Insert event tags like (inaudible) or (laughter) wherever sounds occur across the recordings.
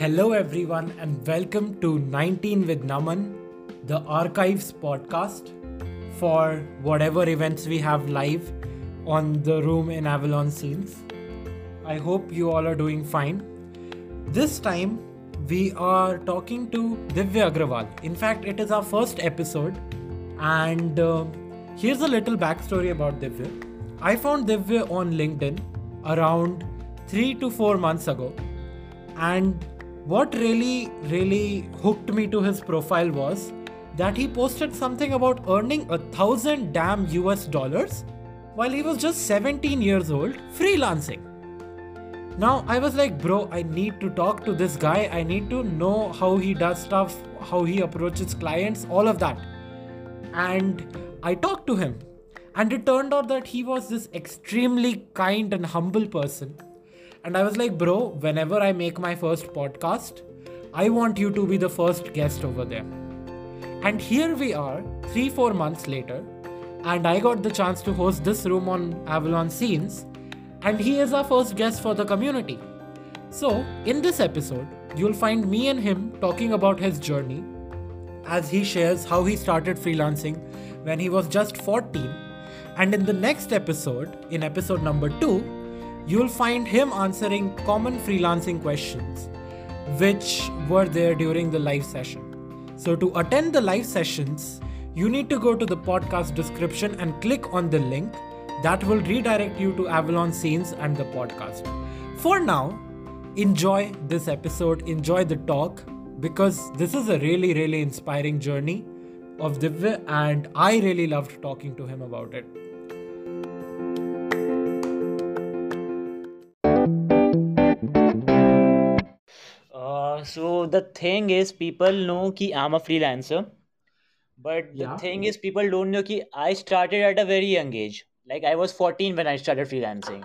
Hello, everyone, and welcome to 19 with Naman, the Archives podcast for whatever events we have live on the room in Avalon Scenes. I hope you all are doing fine. This time, we are talking to Divya Agrawal. In fact, it is our first episode, and uh, here's a little backstory about Divya. I found Divya on LinkedIn around three to four months ago, and what really, really hooked me to his profile was that he posted something about earning a thousand damn US dollars while he was just 17 years old freelancing. Now I was like, bro, I need to talk to this guy. I need to know how he does stuff, how he approaches clients, all of that. And I talked to him. And it turned out that he was this extremely kind and humble person and I was like, bro, whenever I make my first podcast, I want you to be the first guest over there. And here we are, three, four months later, and I got the chance to host this room on Avalon Scenes, and he is our first guest for the community. So, in this episode, you'll find me and him talking about his journey as he shares how he started freelancing when he was just 14. And in the next episode, in episode number 2, you'll find him answering common freelancing questions which were there during the live session. So, to attend the live sessions, you need to go to the podcast description and click on the link that will redirect you to Avalon Scenes and the podcast. For now, enjoy this episode, enjoy the talk, because this is a really, really inspiring journey of Divya, and I really loved talking to him about it. so the thing is, people know ki I'm a freelancer, but the Yeah. thing is, people don't know ki I started at a very young age. Like I was 14 when I started freelancing.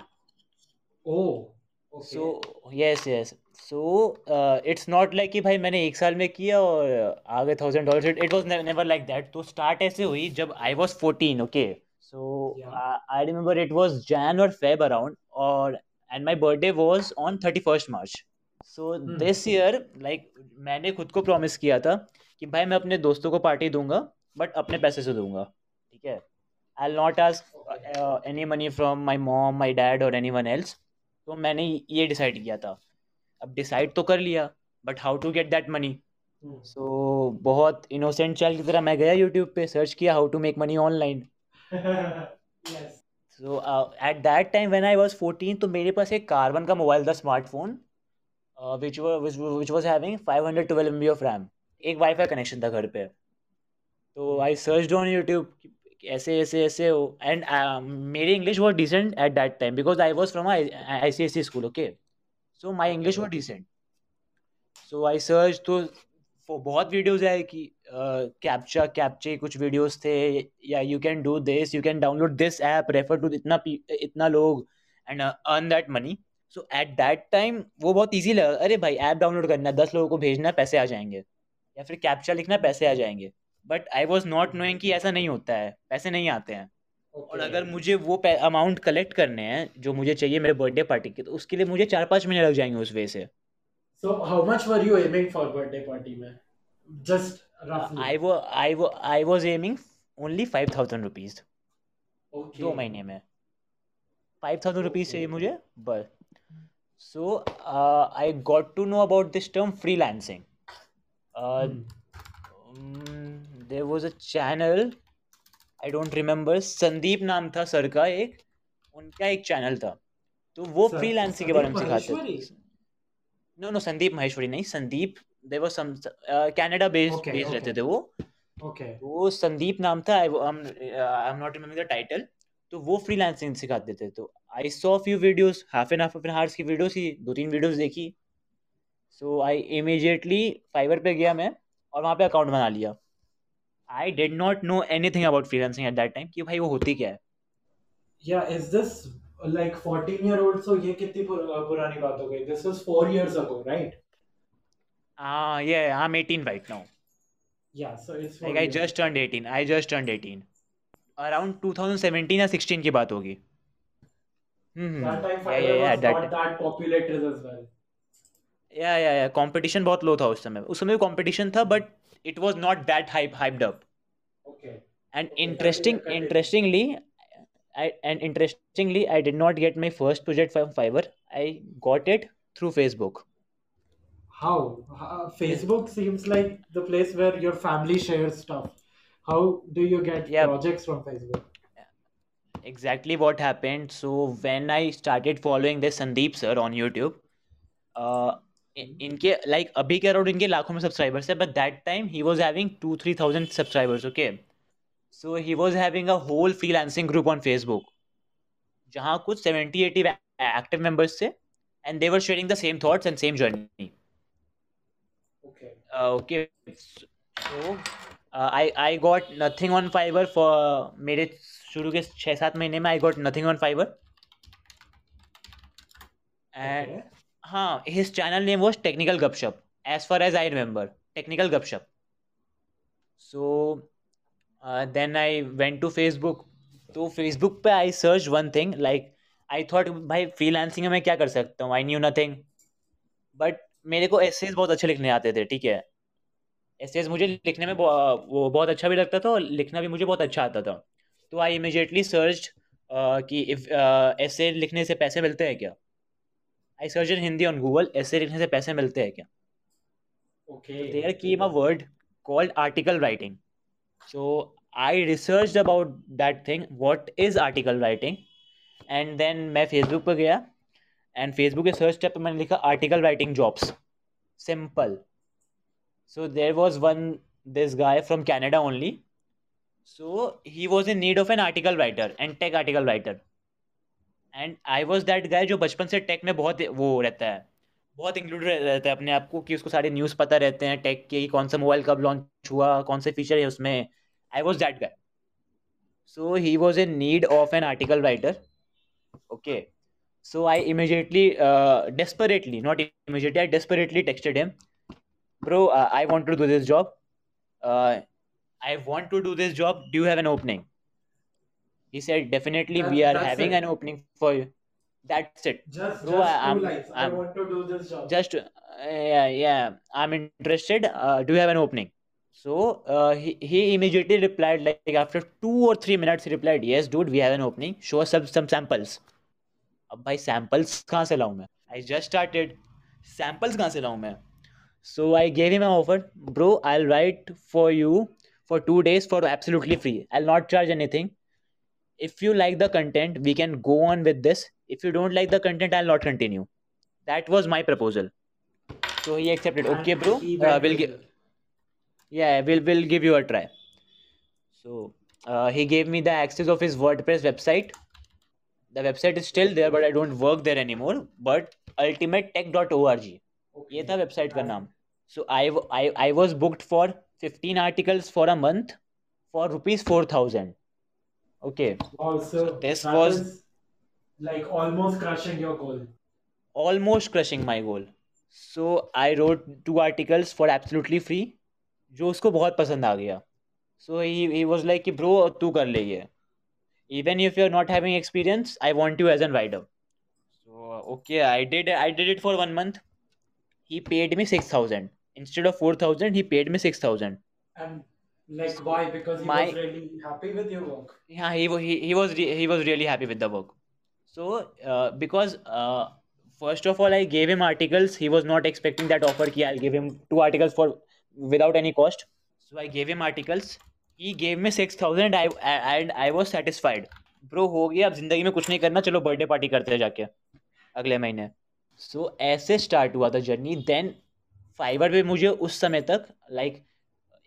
Oh, So yes, yes. So uh, it's not like कि भाई मैंने एक साल में किया और आ गए thousand dollar it was never like that तो स्टार्ट ऐसे हुई जब आई was 14 okay so Yeah. I remember it was Jain और फेब अराउंड और and my birthday was on 31st March So. This year like मैंने खुद को प्रॉमिस किया था कि भाई मैं अपने दोस्तों को पार्टी दूँगा बट अपने पैसे से दूँगा ठीक है? I'll not ask any money from my mom my dad और एनी वन एल्स तो मैंने ये डिसाइड किया था। अब डिसाइड तो कर लिया but how to get that money so बहुत इनोसेंट चाइल्ड की तरह मैं गया यूट्यूब पे सर्च किया how to make money online so at that time when I was 14 तो मेरे पास एक कार्बन का मोबाइल था smartphone which which was having 512 MB of RAM एक वाईफाई कनेक्शन था घर पे। तो आई सर्च ऑन यूट्यूब ऐसे ऐसे ऐसे हो एंड मेरी English was decent at that time because I was from I C S C school okay so my English was decent so I search तो बहुत वीडियोज़ आए कि कैप्चा कैप्चे कुछ वीडियोस थे या you can do this you can download this app refer to इतना इतना लोग and earn that money so at that time वो बहुत ईजी लगा अरे भाई ऐप डाउनलोड करना है दस लोगों को भेजना है पैसे आ जाएँगे। या फिर कैप्चा लिखना पैसे आ जाएँगे। But I was not knowing कि ऐसा नहीं होता है पैसे नहीं आते हैं। और अगर मुझे वो अमाउंट कलेक्ट करने हैं जो मुझे चाहिए मेरे बर्थडे पार्टी के तो उसके लिए मुझे चार पाँच महीने लग जाएँगे उस वे से। So how much were you aiming for birthday party में? Roughly. आई वो आई वो I was aiming only five thousand rupees दो महीने में। फाइव थाउज़ेंड रुपीज़ चाहिए मुझे बस। so uh, i got to know about this term freelancing. Uh, mm. um, there was a channel I don't remember Sandeep नाम था sir का एक उनका एक चैनल था। तो वो फ्रीलांसिंग के बारे में सिखाते थे। नो नो संदीप महेश्वरी नहीं संदीप दे वो सम कनाडा बेस्ड बेस्ड रहते थे वो। Okay okay. तो वो संदीप नाम था I I am not remember the title तो वो फ्रीलांसिंग सिखाते थे तो I saw few videos half an half an hours की वीडियोस ही दो तीन वीडियोस देखी सो आई इमीडिएटली फाइवर पे गया मैं और वहाँ पे अकाउंट बना लिया I did not know anything about freelancing at that time कि भाई वो होती क्या है Yeah, is this like 14 year old? So ये कितनी पुर, पुरानी बात हो गई? This was four years ago, right? हाँ ये I am 18 right now Yeah. So it's like I years. Just turn 18 I just turn 18 around 2017 या 16 की बात होगी। या या या कंपटीशन बहुत लो था उस समय। उस समय कंपटीशन था but it was not that hype hyped up and interesting interestingly and interestingly I did not get my first project from Fiverr I got it through Facebook how Facebook seems like the place where your family shares stuff How do you get yeah projects from Facebook? exactly what happened so when i started following this sandeep sir on youtube uh इ- इनके like अभी के around इनके लाखों में subscribers है but that time he was having two three thousand subscribers okay so he was having a whole freelancing group on Facebook जहाँ कुछ सेवेंटी एटी एक्टिव मेंबर्स थे and they were sharing the same thoughts and same journey Okay. Okay so I I got nothing on Fiverr for मेरे शुरू के छः सात महीने में I got nothing on Fiverr and हाँ his channel name was Technical Gapshap as far as I remember Technical Gapshap so then I went to Facebook तो Facebook पे I search one thing like I thought भाई freelancing में मैं क्या कर सकता हूँ? आई न्यू नथिंग बट मेरे को एसेज बहुत अच्छे लिखने आते थे ठीक है? एसेज मुझे लिखने में वो बहुत अच्छा भी लगता था और लिखना भी मुझे बहुत अच्छा आता था। तो आई इमिजिएटली सर्च कि इफ़ ऐसे लिखने से पैसे मिलते हैं क्या? I search in Hindi on Google ऐसे लिखने से पैसे मिलते हैं क्या? ओके देयर की a word called article writing so I research about that thing what is article writing and then मैं फेसबुक पर गया एंड फेसबुक के सर्च स्टेप पर मैंने लिखा article writing jobs simple So there was one this guy from Canada only. So he was in need of an article writer and tech article writer. And I was that guy जो बचपन से tech में बहुत वो रहता है बहुत include रहता है अपने आप को कि उसको सारे न्यूज़ पता रहते हैं टेक के कि कौन सा मोबाइल कब लॉन्च हुआ कौन से फीचर है उसमें I was that guy so he was in need of an article writer okay so I immediately desperately not immediately i desperately texted him bro uh, i want to do this job uh, i want to do this job do you have an opening he said definitely we That- are that's having it. an opening for you that's it Just, Bro, just I- two I'm- lines. I I'm- want to do this job. just uh, yeah yeah i'm interested uh, do you have an opening so uh, he, he immediately replied like after two or three minutes he replied yes dude we have an opening show us some, some samples अब भाई samples कहाँ से लाऊं मैं I just started samples कहाँ से लाऊं मैं so I gave him an offer bro I'll write for you for two days for absolutely free I'll not charge anything if you like the content we can go on with this if you don't like the content I'll not continue that was my proposal so he accepted And okay bro he uh, went we'll with give it. yeah we'll we'll give you a try so uh, he gave me the access of his wordpress website the website is still there but i don't work there anymore but ultimatetech.org ये Okay. था website का And- नाम सो I I I was booked for 15 articles for a month for rupees 4000 okay Wow, so this that was- is like almost crushing your goal. almost crushing my goal so i wrote two articles for absolutely free जो उसको बहुत पसंद आ गया so he he was like कि bro तू कर ले ये even if you're not having experience i want you as a writer so okay i did i did it for one month he paid me 6000 instead of 4000 he paid me 6000 And like why? Because he My- was really happy with your work. yeah he, he, he was re- he was really happy with the work so uh, because uh, first of all i gave him articles he was not expecting that offer ki i'll give him two articles for without any cost so i gave him articles he gave me 6000 and i and i was satisfied bro हो गया अब ज़िंदगी में कुछ नहीं करना चलो birthday party करते हैं जाके अगले महीने सो so, ऐसे स्टार्ट हुआ था जर्नी देन फाइवर पे मुझे उस समय तक लाइक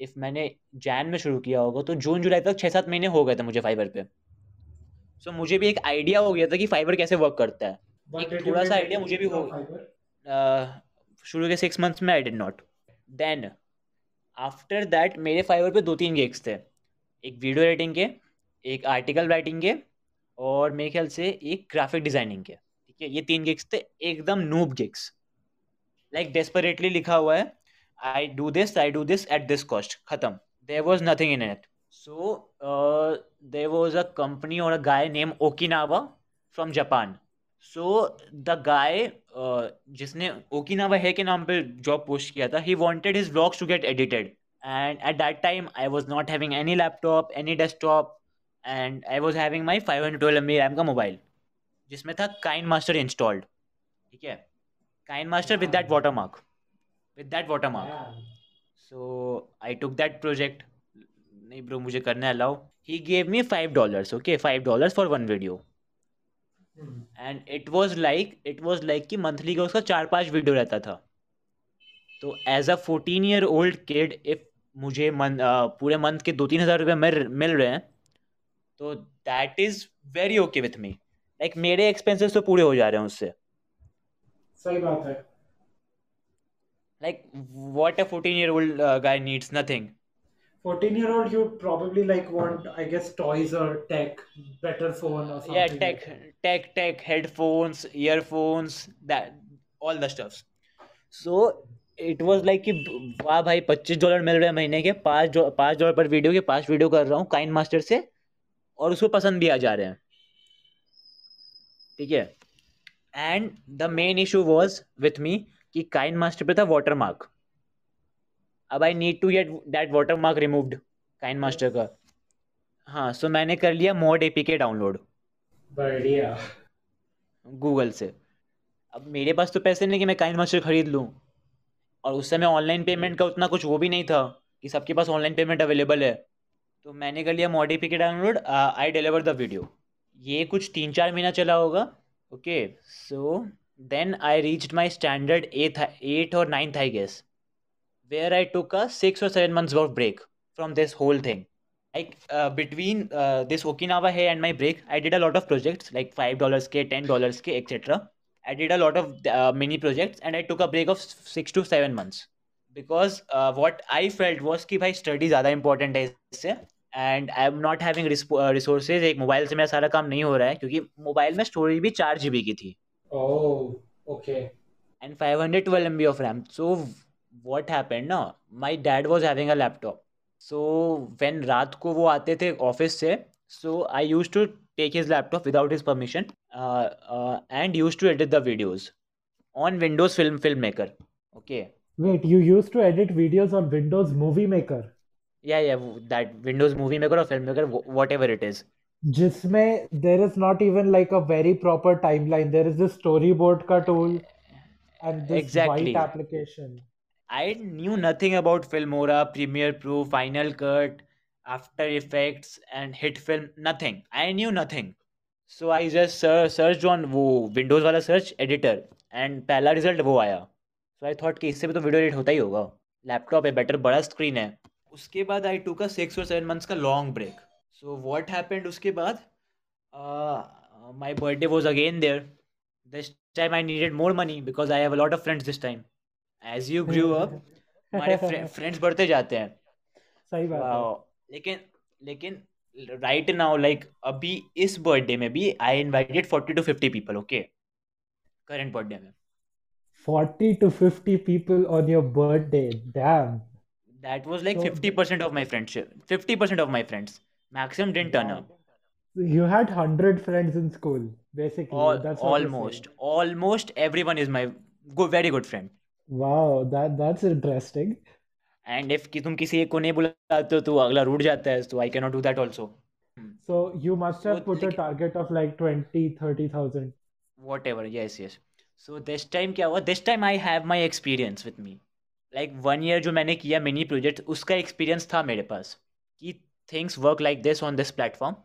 इफ़ मैंने जैन में शुरू किया होगा तो जून जुलाई तक छः सात महीने हो गए थे मुझे फाइबर पे। सो so, मुझे भी एक आइडिया हो गया था कि फाइबर कैसे वर्क करता है। But एक थोड़ा सा आइडिया मुझे भी हो- गया शुरू के सिक्स मंथ्स में I did not then after that मेरे फाइबर पे दो तीन गिग्स थे। एक वीडियो एडिटिंग के एक आर्टिकल राइटिंग के और मेरे ख्याल से एक ग्राफिक डिज़ाइनिंग के। ठीक है ये तीन गिग्स थे एकदम नूब गिग्स लाइक डेस्परेटली लिखा हुआ है I do this I do this at this cost खत्म। There was nothing in it so there was a company और a guy name Okinawa from Japan so the guy जिसने Okinawa है के नाम पे जॉब पोस्ट किया था he wanted his vlogs to get edited and at that time I was not having any laptop any desktop and I was having my 512 MB RAM का mobile जिसमें था काइन मास्टर इंस्टॉल्ड ठीक है? KineMaster with that watermark with that watermark so I took that project नहीं bro मुझे करना allow he gave me five dollars okay five dollars for one video and it was like it was like कि monthly का उसका चार पाँच video रहता था. तो as a fourteen year old kid if मुझे मन, पूरे मंथ के दो तीन हज़ार रुपये मिल मिल रहे हैं तो that is very okay with me like मेरे एक्सपेंसेस तो पूरे हो जा रहे हैं उससे. सही बात है like what a fourteen year old guy needs nothing 14 year old you probably like want i guess toys or tech better phone or something yeah tech like tech tech headphones earphones that all the stuffs so it was like कि वाह भाई पच्चीस dollar मिल रहे हैं महीने के पाँच पाँच डॉलर पर वीडियो के पाँच वीडियो कर रहा हूँ काइन मास्टर से और उसको पसंद भी आ जा रहे हैं ठीक है and the main issue was with me कि काइन मास्टर पे था वाटर मार्क अब I need to get that watermark removed KineMaster का। हाँ सो so मैंने कर लिया मोड ए के डाउनलोड बढ़िया। गूगल से। अब मेरे पास तो पैसे नहीं कि मैं काइन मास्टर खरीद लूँ। और उस समय ऑनलाइन पेमेंट का उतना कुछ वो भी नहीं था कि सबके पास ऑनलाइन पेमेंट अवेलेबल है। तो मैंने कर लिया mod A K download I deliver the video ये कुछ तीन चार महीना चला होगा। Okay so then I reached my standard एथ एट और ninth I guess where I took a six or seven months of break from this whole thing. Like uh, between uh, this Okinawa here and my break, I did a lot of projects like five dollars k, ten dollars k, etc. I did a lot of uh, mini projects and I took a break of six to seven months because uh, what I felt was कि भाई study ज़्यादा important है इससे and I am not having resources एक mobile से मेरा सारा काम नहीं हो रहा है क्योंकि मोबाइल में स्टोरेज भी चार जीबी की थी। Okay and five hundred twelve M B of RAM so what happen ना? My dad was having a laptop so when रात को वो आते थे ऑफ़िस से so I use to take his laptop without his permission and use to edit the videos on Windows film film maker okay wait you use to edit videos on Windows movie maker या या that Windows movie maker और film maker whatever it is जिसमें there is not even like a very proper timeline there is the board का tool and this exactly application I knew nothing about Filmora Premiere Pro Final Cut After Effects and HitFilm nothing I knew nothing so I just search on वो Windows वाला search editor and पहला result वो आया. So I thought कि इससे भी तो video edit होता ही होगा। लैपटॉप है बेटर बड़ा स्क्रीन है। उसके बाद आई टू का सिक्स और सेवन मंथ्स का long break so what happened उसके बाद? My birthday was again there this time I needed more money because I have a lot of friends this time as you grew up हमारे (laughs) friends बढ़ते जाते हैं. सही बात है। लेकिन लेकिन राइट नाउ लाइक अभी इस बर्थडे में भी I invited 40 to 50 people okay current birthday में. 40 to 50 people on your birthday damn that was like so, 50% of my friendship 50% of my friends maximum didn't turn up you had 100 friends in school basically All, that's almost almost everyone is my go, very good friend Wow, that that's interesting. And if कि तुम किसी एक को नहीं बुलाते हो तो अगला रूट जाता है तो I can not do that also So you must have put a target of like 20, 30,000. whatever yes yes so this time क्या हुआ this time I have my experience with me like one year जो मैंने किया mini project उसका experience था मेरे पास कि things work like this on this platform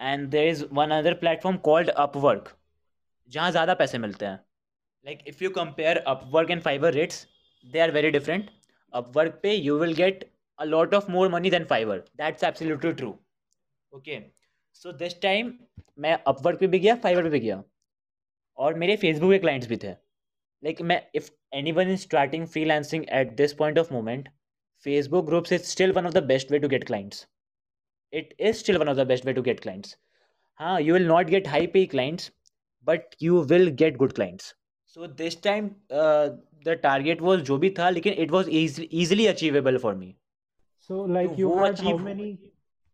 and there is one other platform called Upwork जहाँ ज़्यादा पैसे मिलते हैं। Like if you compare Upwork and Fiverr rates they are very different Upwork पे you will get a lot of more money than Fiverr that's absolutely true okay so this time मैं Upwork पे भी गया Fiverr पे भी गया और मेरे फेसबुक के क्लाइंट्स भी थे। like if anyone is starting freelancing at this point of moment facebook groups is still one of the best way to get clients. It is still one of the best way to get clients. Huh? you will not get high pay clients but you will get good clients. So this time uh, the target was jo bhi tha lekin it was easy, easily achievable for me. So like you had achieve... how many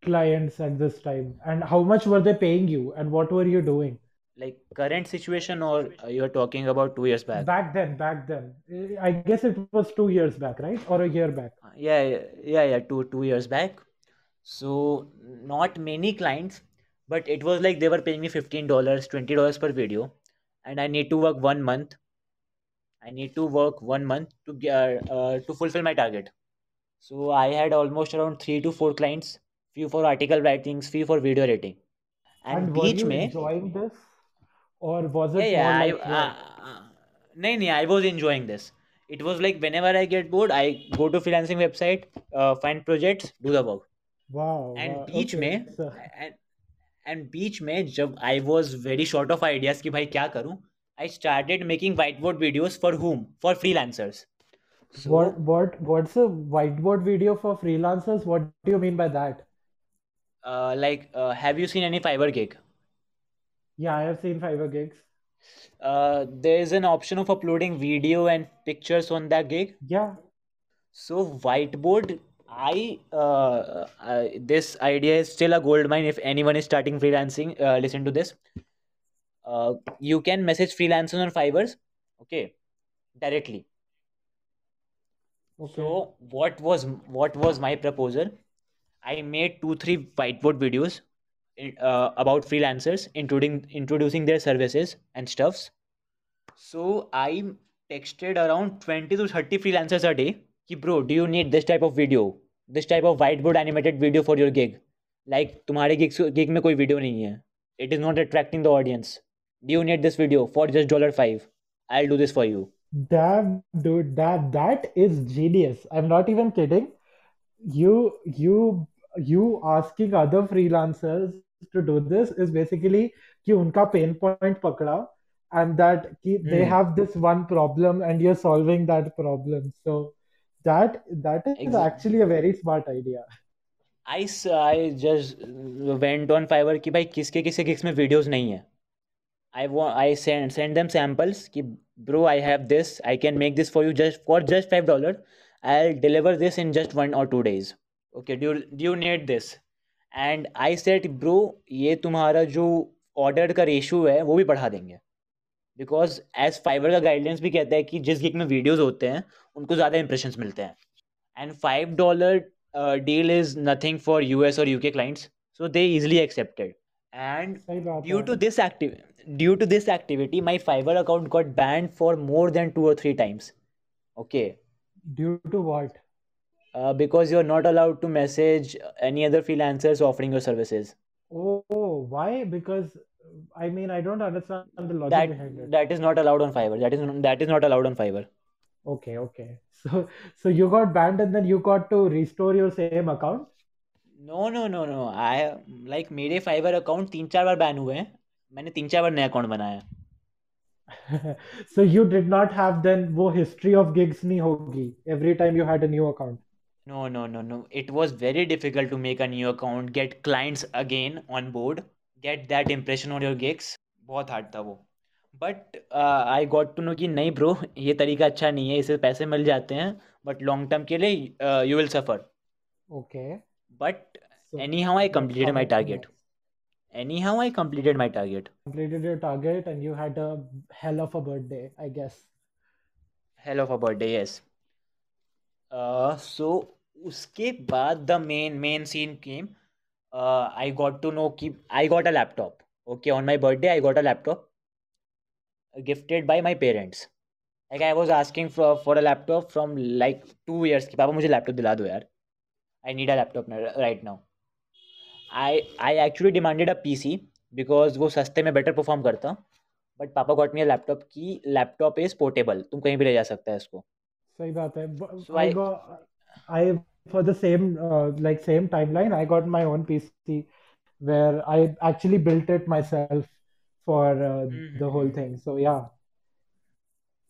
clients at this time? And how much were they paying you? And what were you doing? Like current situation or uh, you're talking about two years back Back then, back then. I guess it was two years back, right? Or a year back. Uh, yeah yeah yeah two two years back so not many clients but it was like they were paying me $15 $20 per video and i need to work one month i need to work one month to get uh, to fulfill my target so i had almost around three to four clients few for article writings few for video editing and And were you mein enjoying this? or was it? Yeah, yeah. Like I, uh, uh, uh I was enjoying this. It was like whenever I get bored, I go to freelancing website, uh, find projects, do the work. Wow. And wow, beach and and beach में I was very short of ideas कि भाई क्या करूँ, I started making whiteboard videos for whom? For freelancers. What what what's a whiteboard video for freelancers? What do you mean by that? Uh, like, have you seen any Fiverr gig? Yeah, I have seen Fiverr gigs. Uh, there is an option of uploading video and pictures on that gig. Yeah. So whiteboard, I uh, uh, this idea is still a gold mine. If anyone is starting freelancing, uh, listen to this. Uh, you can message freelancers on Fiverr, okay, directly. Okay. So what was what was my proposal? I made two three whiteboard videos uh, about freelancers, including introducing their services and stuffs. So I texted around 20 to 30 freelancers a day. Ki, bro, do you need this type of video? This type of whiteboard animated video for your gig? Like तुम्हारे gig gig में कोई video नहीं है. It is not attracting the audience. Do you need this video for just dollar five? I'll do this for you. Damn, dude, that that is genius. I'm not even kidding. You you you asking other freelancers to do this is basically कि उनका pain point पकड़ा and that कि they Hmm. have this one problem and you're solving that problem. So that that is Exa- actually a very smart idea. I s- I just uh, went on Fiverr कि भाई किसके किसके gigs में videos नहीं है. I want I send send them samples कि bro I have this I can make this for you just for just five dollar I'll deliver this in just one or two days okay do you, do you need this And I said bro ये तुम्हारा जो order का ratio है वो भी बढ़ा देंगे. Because as Fiverr का गाइडलाइंस भी कहता है कि जिस गिग में वीडियोज़ होते हैं उनको ज़्यादा इंप्रेशन मिलते हैं। And five dollar deal is nothing for U S और U K clients so they easily accepted and due to this active due to this activity my Fiverr account got banned for more than two और three times okay due to what uh, because you're not allowed to message any other freelancers offering your services Oh, why? Because I mean I don't understand the logic that behind it. that is not allowed on fiverr that is not, that is not allowed on fiverr Okay, okay. (laughs) So so you got banned and then you got to restore your same account? no no no no i like मेरे fiverr account तीन चार बार ban हुए हैं मैंने तीन चार बार नया account बनाया So you did not have then वो history of gigs नहीं होगी every time you had a new account. No, no, no, no. It was very difficult to make a new account, get clients again on board, get that impression on your gigs. बहुत hard था वो. But I got to know कि नहीं bro ये तरीका अच्छा नहीं है इससे पैसे मिल जाते हैं बट लॉन्ग टर्म के लिए you will suffer okay but anyhow I completed my target anyhow I completed my target completed your target and you had a hell of a birthday I guess hell of a birthday yes so उसके बाद the main main scene came I got to know कि I got a laptop okay on my birthday I got a laptop gifted by my parents like I was asking for a laptop from like two years की पापा मुझे laptop दिला दो यार. I need a laptop right now I I actually demanded a P C because वो सस्ते में better perform करता. बट पापा गॉट मी अ लैपटॉप की लैपटॉप इज़ पोर्टेबल तुम कहीं भी ले जा सकता है इसको. सही बात है. so I, I for the same uh, like same timeline, I got my own PC where I actually built it myself for uh, the whole Mhm. thing. So yeah,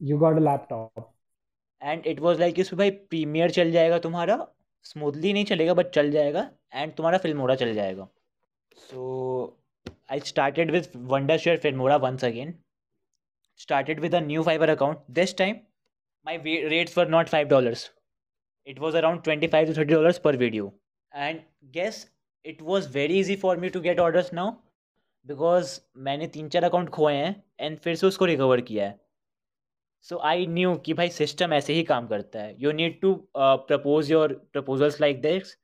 you got a laptop. And it was like इसमें भाई premiere चल जाएगा तुम्हारा smoothly नहीं चलेगा but चल जाएगा and तुम्हारा फिल्मोरा चल जाएगा सो I started with wonder share Filmora once again started with a new fiverr account this time my wa- rates were not five dollars It was around 25 to 30 dollars per video. And guess, it was very easy for me to get orders now because मैंने तीन चार account खोए हैं and फिर से उसको recover किया है। सो आई न्यू कि भाई सिस्टम ऐसे ही काम करता है। You need to propose your proposals like this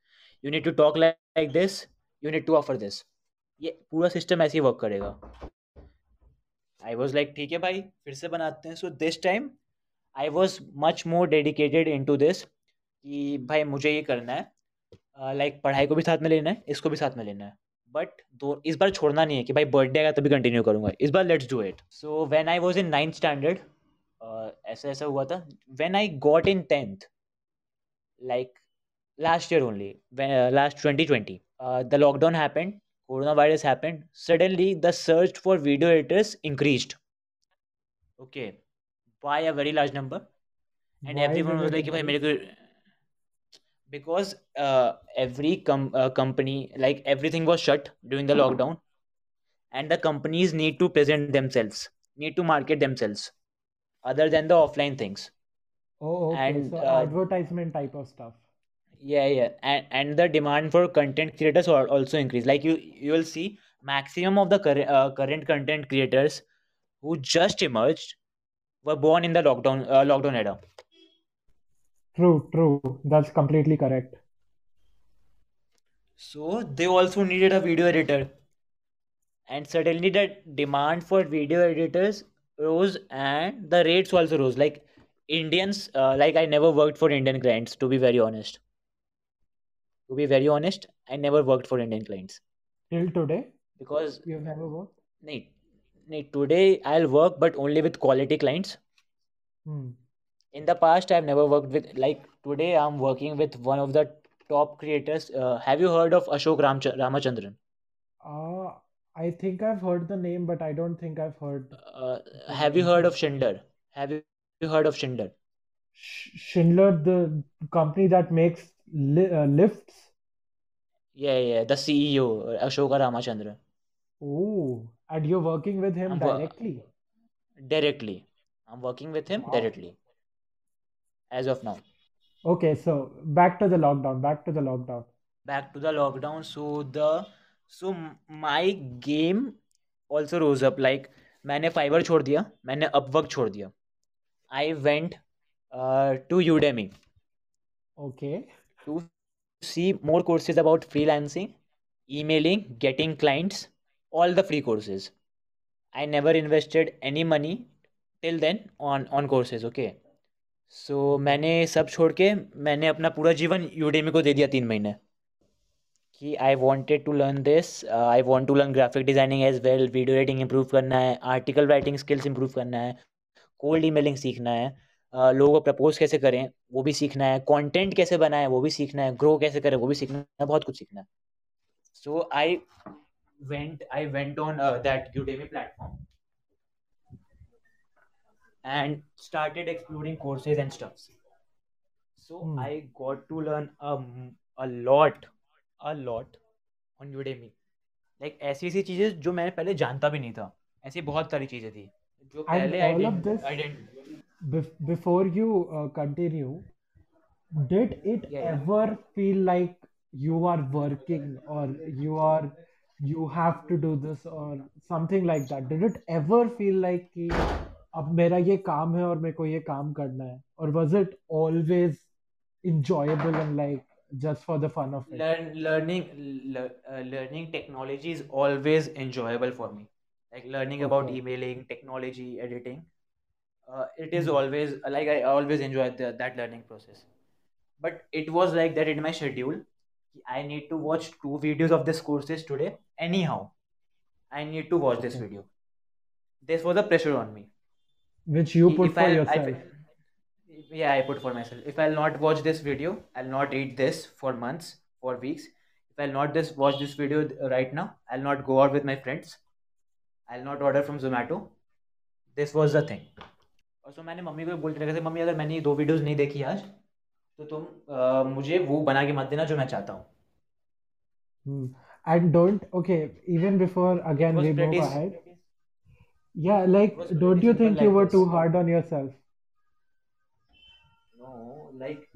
you need to talk like this you need to offer this ये पूरा सिस्टम ऐसे ही वर्क करेगा। आई वॉज़ लाइक ठीक है भाई, फिर से बनाते हैं। So this time I was much more dedicated in to this कि भाई मुझे ये करना है लाइक पढ़ाई को भी साथ में लेना है इसको भी साथ में लेना है। बट दो इस बार छोड़ना नहीं है कि भाई बर्थडे आएगा तभी कंटिन्यू करूँगा। इस बार let's do it so when I was in ninth standard ऐसा ऐसा हुआ था। When I got in tenth like last year only last twenty twenty the lockdown happened coronavirus happened suddenly the search for video editors increased. Okay. By a very large number. And Why everyone did was it भाई मेरे को because uh, every com- uh, company like everything was shut during the lockdown and the companies need to present themselves need to market themselves other than the offline things Oh, okay. and So uh, advertisement type of stuff. yeah yeah and, and the demand for content creators al- also increase like you you will see maximum of the cur- uh, current content creators who just emerged were born in the lockdown uh, lockdown era True, true. That's completely correct. so they also needed a video editor and suddenly the demand for video editors rose and the rates also rose like indians uh, like i never worked for indian clients to be very honest to be very honest i never worked for indian clients Till today, because you've never worked? nee, nee, today i'll work but only with quality clients Hmm. In the past i've never worked with like today i'm working with one of the top creators uh, have you heard of ashok Ramch- ramachandran Uh, I think I've heard the name, but I don't think I've heard uh, have you heard of. Schindler? Have you heard of Schindler? Sch- Schindler, the company that makes li uh, lifts. Yeah, yeah, the CEO, Ashoka Ramachandran. Oh, and you're working with him I'm wo- directly. directly. I'm working with him Wow. directly as of now. Okay, so back to the lockdown, back to the lockdown. Back to the lockdown. So the so m- my game also rose up. Like मैंने Fiverr छोड़ दिया, मैंने Upwork छोड़ दिया. I went uh, to Udemy Okay. to see more courses about freelancing, emailing, getting clients, all the free courses. I never invested any money till then on on courses. Okay. So मैंने सब छोड़ के मैंने अपना पूरा जीवन Udemy को दे दिया तीन महीने। कि I wanted to learn this I want to learn graphic designing as well video editing improve करना है आर्टिकल राइटिंग स्किल्स इंप्रूव करना है कोल्ड ईमेलिंग सीखना है uh, लोगों को प्रपोज कैसे करें वो भी सीखना है कंटेंट कैसे बनाएँ वो भी सीखना है ग्रो कैसे करें वो भी सीखना है बहुत कुछ सीखना है। So I I went on uh, that Udemy platform and started exploring courses and stuff. So Hmm. I got to learn um, a lot, a lot on Udemy. Like ऐसी ऐसी चीजें जो मैंने पहले जानता भी नहीं था ऐसी बहुत सारी चीजें थी जो And पहले I all of didn't this, I didn't bef before you uh, continue, did it yeah yeah ever feel like you are working or you are you have to do this or something like that? Did it ever feel like कि अब मेरा ये काम है और मेरे को ये काम करना है? Or was it always enjoyable and like just for the fun of it? learn learning le- uh, learning technology is always enjoyable for me like learning okay. about emailing technology editing uh, it is Hmm. always like i always enjoy the, that learning process but it was like that in my schedule i need to watch two videos of this courses today anyhow i need to watch okay. this video this was a pressure on me Which you put if for I'll, I, yourself. yeah, I put for myself. If I'll not watch this video, I'll not eat this for months, for weeks. If I'll not this watch this video right now, I'll not go out with my friends. I'll not order from Zomato. This was the thing. और so मैंने mummy को बोल के रखा था mummy अगर मैंने ये दो वीडियोस नहीं देखी आज तो तुम अ, मुझे वो बना के मत देना जो मैं चाहता हूँ Hmm. And don't, okay, even before It again was we move pretty ahead. Yeah, it like, was don't pretty you simple think you like were this. too hard on yourself? No, like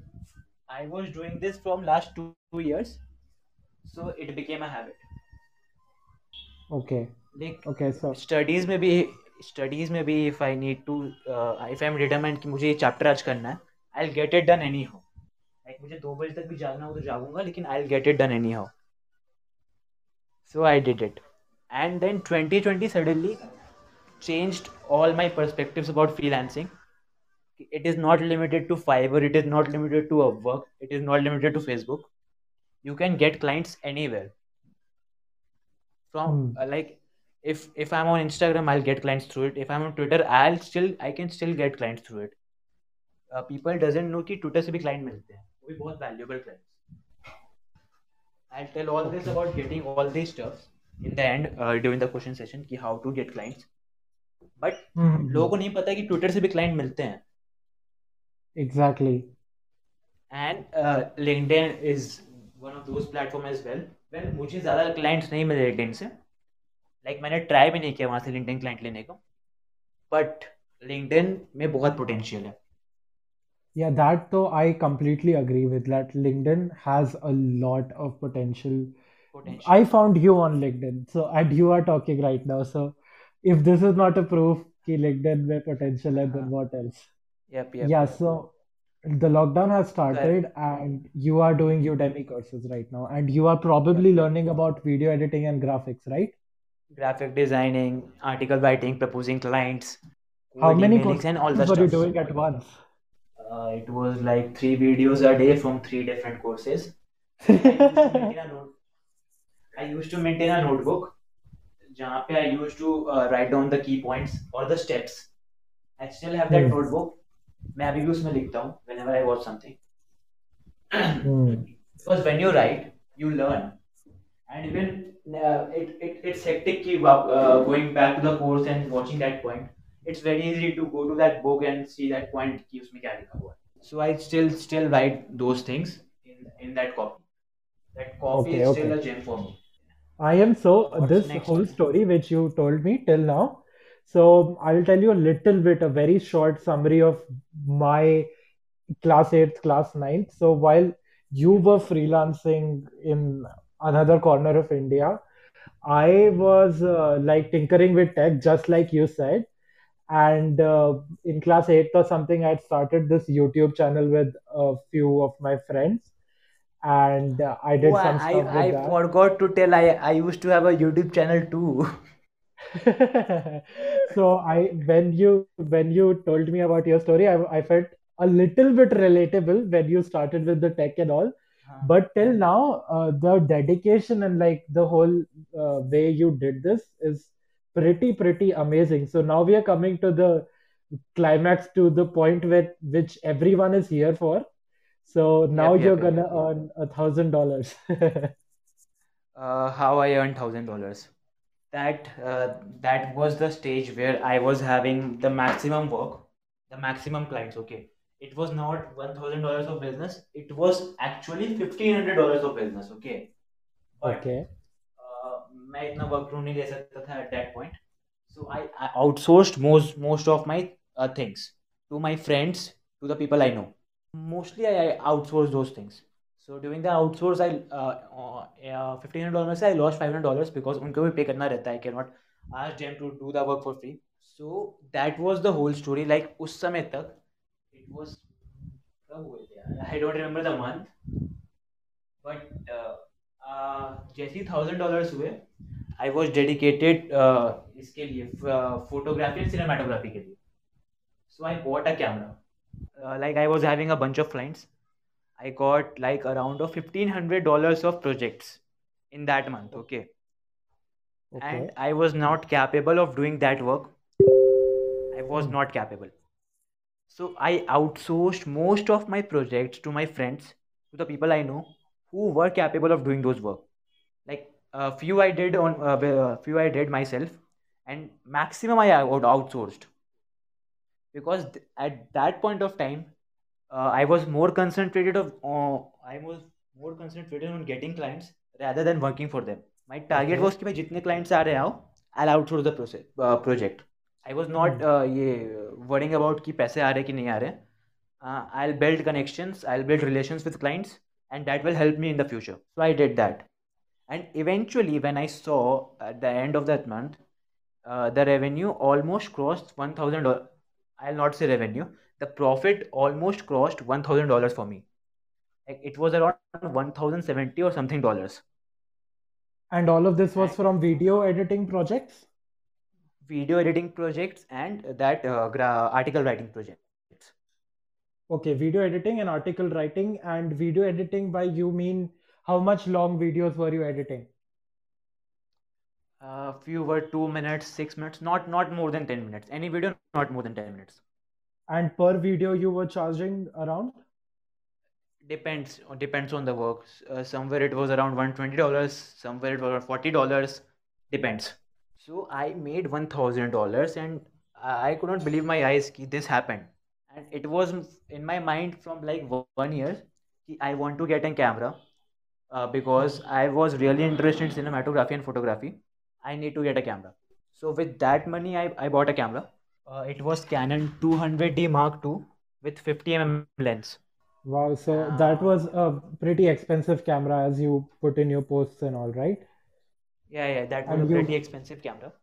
I was doing this from last two, two years, so it became a habit. Okay. like Okay, so studies में भी studies में भी if I need to if I am determined कि मुझे ये chapter आज करना है I will get it done anyhow like मुझे दो बजे तक भी जागना हो तो जागूंगा लेकिन I will get it done anyhow so I did it and then 2020 suddenly changed all my perspectives about freelancing it is not limited to fiverr it is not limited to upwork it is not limited to facebook you can get clients anywhere from Hmm. uh, like if if i'm on instagram i'll get clients through it if i'm on twitter i'll still i can still get clients through it uh, people doesn't know कि twitter से भी client मिलते हैं वो भी बहुत valuable clients i'll tell all this about getting all these stuff in the end uh, during the question session कि how to get clients Mhm. लोगों को नहीं पता कि ट्विटर से भी क्लाइंट मिलते हैं exactly. And LinkedIn is one of those platform as well well मुझे ज़्यादा क्लाइंट्स नहीं मिले लिंक्डइन से लाइक like, मैंने ट्राई भी नहीं किया वहाँ से लिंक्डइन क्लाइंट लेने को बट लिंक्डइन में बहुत पोटेंशियल है Yeah, that though I completely agree with that. LinkedIn has a lot of potential. Potential I found you on LinkedIn, so and you are talking right now. So if this is not a proof ki linkedin mein potential hai uh-huh. then what else. Yep, yep yeah yep. so the lockdown has started and you are doing udemy courses right now and you are probably yep. learning about video editing and graphics right? Graphic designing article writing proposing clients how many courses and all that what you doing at once? Uh, it was like three videos a day from three different courses. I used to maintain a notebook. जहाँ पे I use to write down the key points और the steps I still have that notebook मैं अभी भी उसमें लिखता हूँ whenever I watch something because when you write you learn and even it it it's hectic की going back to the course and watching that point it's very easy to go to that book and see that point कि उसमें क्या लिखा हुआ है. So I still still write those things in that copy that copy is still a gem for me I am so What's this next? whole story which you told me till now. So I'll tell you a little bit, a very short summary of my class 8th, class 9th. So while you were freelancing in another corner of India, I was uh, like tinkering with tech, just like you said. And uh, in class 8th or something, I had started this YouTube channel with a few of my friends, and uh, I Oh, did some I, stuff I, I that. forgot to tell. I, I used to have a YouTube channel too. (laughs) so I when you when you told me about your story, I, I felt a little bit relatable when you started with the tech and all. हाँ, But till now, uh, the dedication and like the whole uh, way you did this is pretty pretty amazing. So now we are coming to the climax to the point where which everyone is here for. So now Yep, you're yep, yep. gonna earn a thousand dollars. (laughs) Uh, how I earned thousand dollars. That uh, that was the stage where I was having the maximum work, the maximum clients. Okay, it was not one thousand dollars of business. It was actually fifteen hundred dollars of business. Okay, but Okay. uh, मैं इतना workload नहीं ले सकता था at that point. So I, I outsourced most most of my uh, things to my friends, to the people I know. mostly I, I outsource those things. So during the outsource, I fifteen hundred dollar I lost five hundred dollars because उनको भी pay करना रहता है can not ask them to do the work for free so that was the whole story like उस समय तक it was I don't remember the month but जैसे ही थाउज़ेंड डॉलर्स हुए आई वॉज़ डेडिकेटेड इसके लिए uh, फोटोग्राफी सिनेमाटोग्राफी के लिए. So I what a camera uh, like I was having a bunch of clients. I got like around of fifteen hundred dollars of projects in that month. Oh. Okay. okay. And I was not capable of doing that work. I was mm. not capable. So I outsourced most of my projects to my friends, to the people I know who were capable of doing those work. Like a uh, few I did on uh, a uh, few I did myself, and maximum I out- outsourced because th- at that point of time uh, I was more concentrated of uh, I was more concentrated on getting clients rather than working for them. My target Okay. was कि भाई जितने clients आ रहे हैं आओ I'll outsource the process uh, project. I was not uh, ये worrying about कि पैसे आ रहे हैं कि नहीं आ रहे हैं. Uh, I'll build connections, I'll build relations with clients, and that will help me in the future. So I did that. And eventually, when I saw at the end of that month uh, the revenue almost crossed one thousand dollars. I'll not say revenue. The profit almost crossed one thousand dollars for me. Like it was around one thousand seventy or something dollars. And all of this was from video editing projects? video editing projects and that uh, gra- article writing project. Okay, video editing and article writing. And video editing by you mean how much long videos were you editing? Uh, few were two minutes, six minutes, not not more than ten minutes. Any video, not more than ten minutes. And per video you were charging around? Depends depends on the work. Uh, somewhere it was around one twenty dollars. Somewhere it was forty dollars. Depends. So I made one thousand dollars, and I could not believe my eyes. Ki this happened, and it was in my mind from like one one year. ki I want to get a camera uh, because I was really interested in cinematography and photography. I need to get a camera. So with that money, I, I bought a camera. Uh, it was Canon 200D Mark II with 50 mm lens. Wow, so that was a pretty expensive camera as you put in your posts and all, right? Yeah, yeah, that was a And you, pretty expensive camera.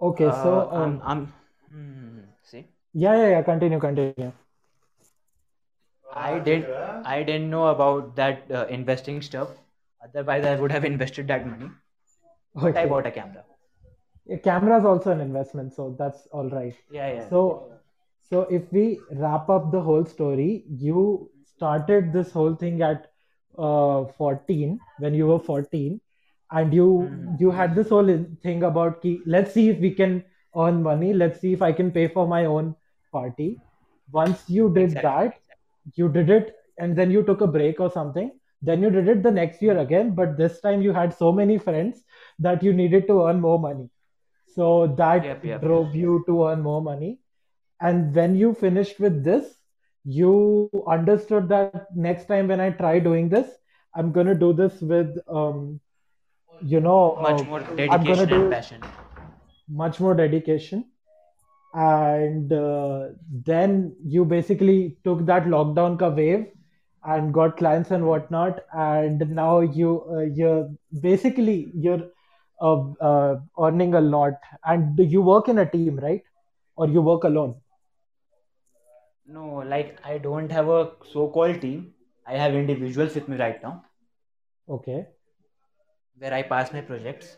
okay, so Uh, I'm, um, I'm, hmm, see, yeah, yeah, yeah, continue, continue. I didn't, I didn't know about that uh, investing stuff. Otherwise, I would have invested that money. But I bought a camera. A camera is also an investment, so that's all right. Yeah, yeah. So, so if we wrap up the whole story, you started this whole thing at uh 14 when you were 14, and you hmm you had this whole thing about ki, let's see if we can earn money, let's see if I can pay for my own party. Once you did Exactly, that, you did it, and then you took a break or something. Then you did it the next year again, but this time you had so many friends that you needed to earn more money. So that Yep, yep. drove you to earn more money. And when you finished with this, you understood that next time when I try doing this, I'm gonna do this with um, you know, Much uh, more I'm gonna dedication and passion. much more dedication. And uh, then you basically took that lockdown ka wave and got clients and whatnot. And now you uh, you're basically you're uh, uh, earning a lot. And you work in a team, right? Or you work alone? No, like I don't have a so-called team. I have individuals with me right now. Okay. where I pass my projects.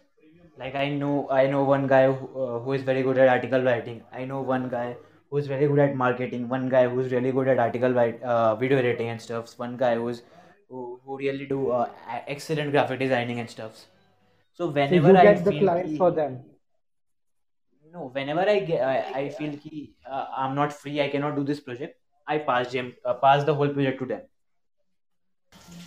Like I know, I know one guy who, uh, who is very good at article writing. I know one guy who is very good at marketing. One guy who is really good at article write, uh, video editing and stuffs. One guy who's who, who really do uh, excellent graphic designing and stuffs. So So whenever you I get the clients for them. no, whenever I get, I, I feel ki uh, I'm not free, I cannot do this project. I pass them, uh, pass the whole project to them.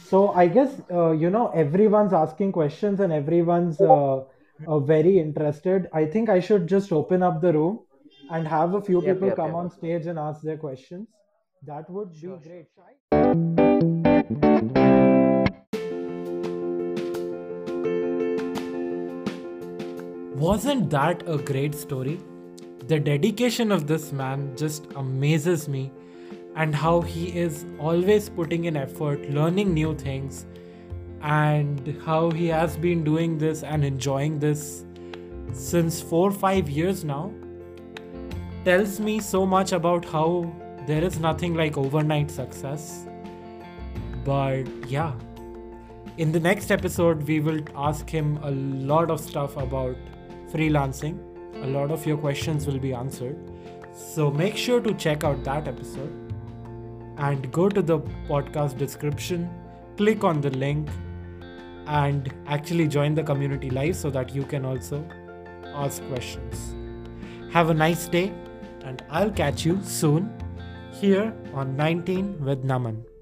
So I guess uh, you know everyone's asking questions and everyone's uh, uh, very interested. I think I should just open up the room and have a few Yep, people yep, come yep. on stage and ask their questions. That would be Sure, sure. great. Shai? Wasn't that a great story? The dedication of this man just amazes me, and how he is always putting in effort, learning new things, and how he has been doing this and enjoying this since 4 or 5 years now tells me so much about how there is nothing like overnight success. But yeah, in the next episode, we will ask him a lot of stuff about freelancing. A lot of your questions will be answered. So make sure to check out that episode and go to the podcast description, click on the link, and actually join the community live so that you can also ask questions. Have a nice day, and I'll catch you soon here on 19 with Naman.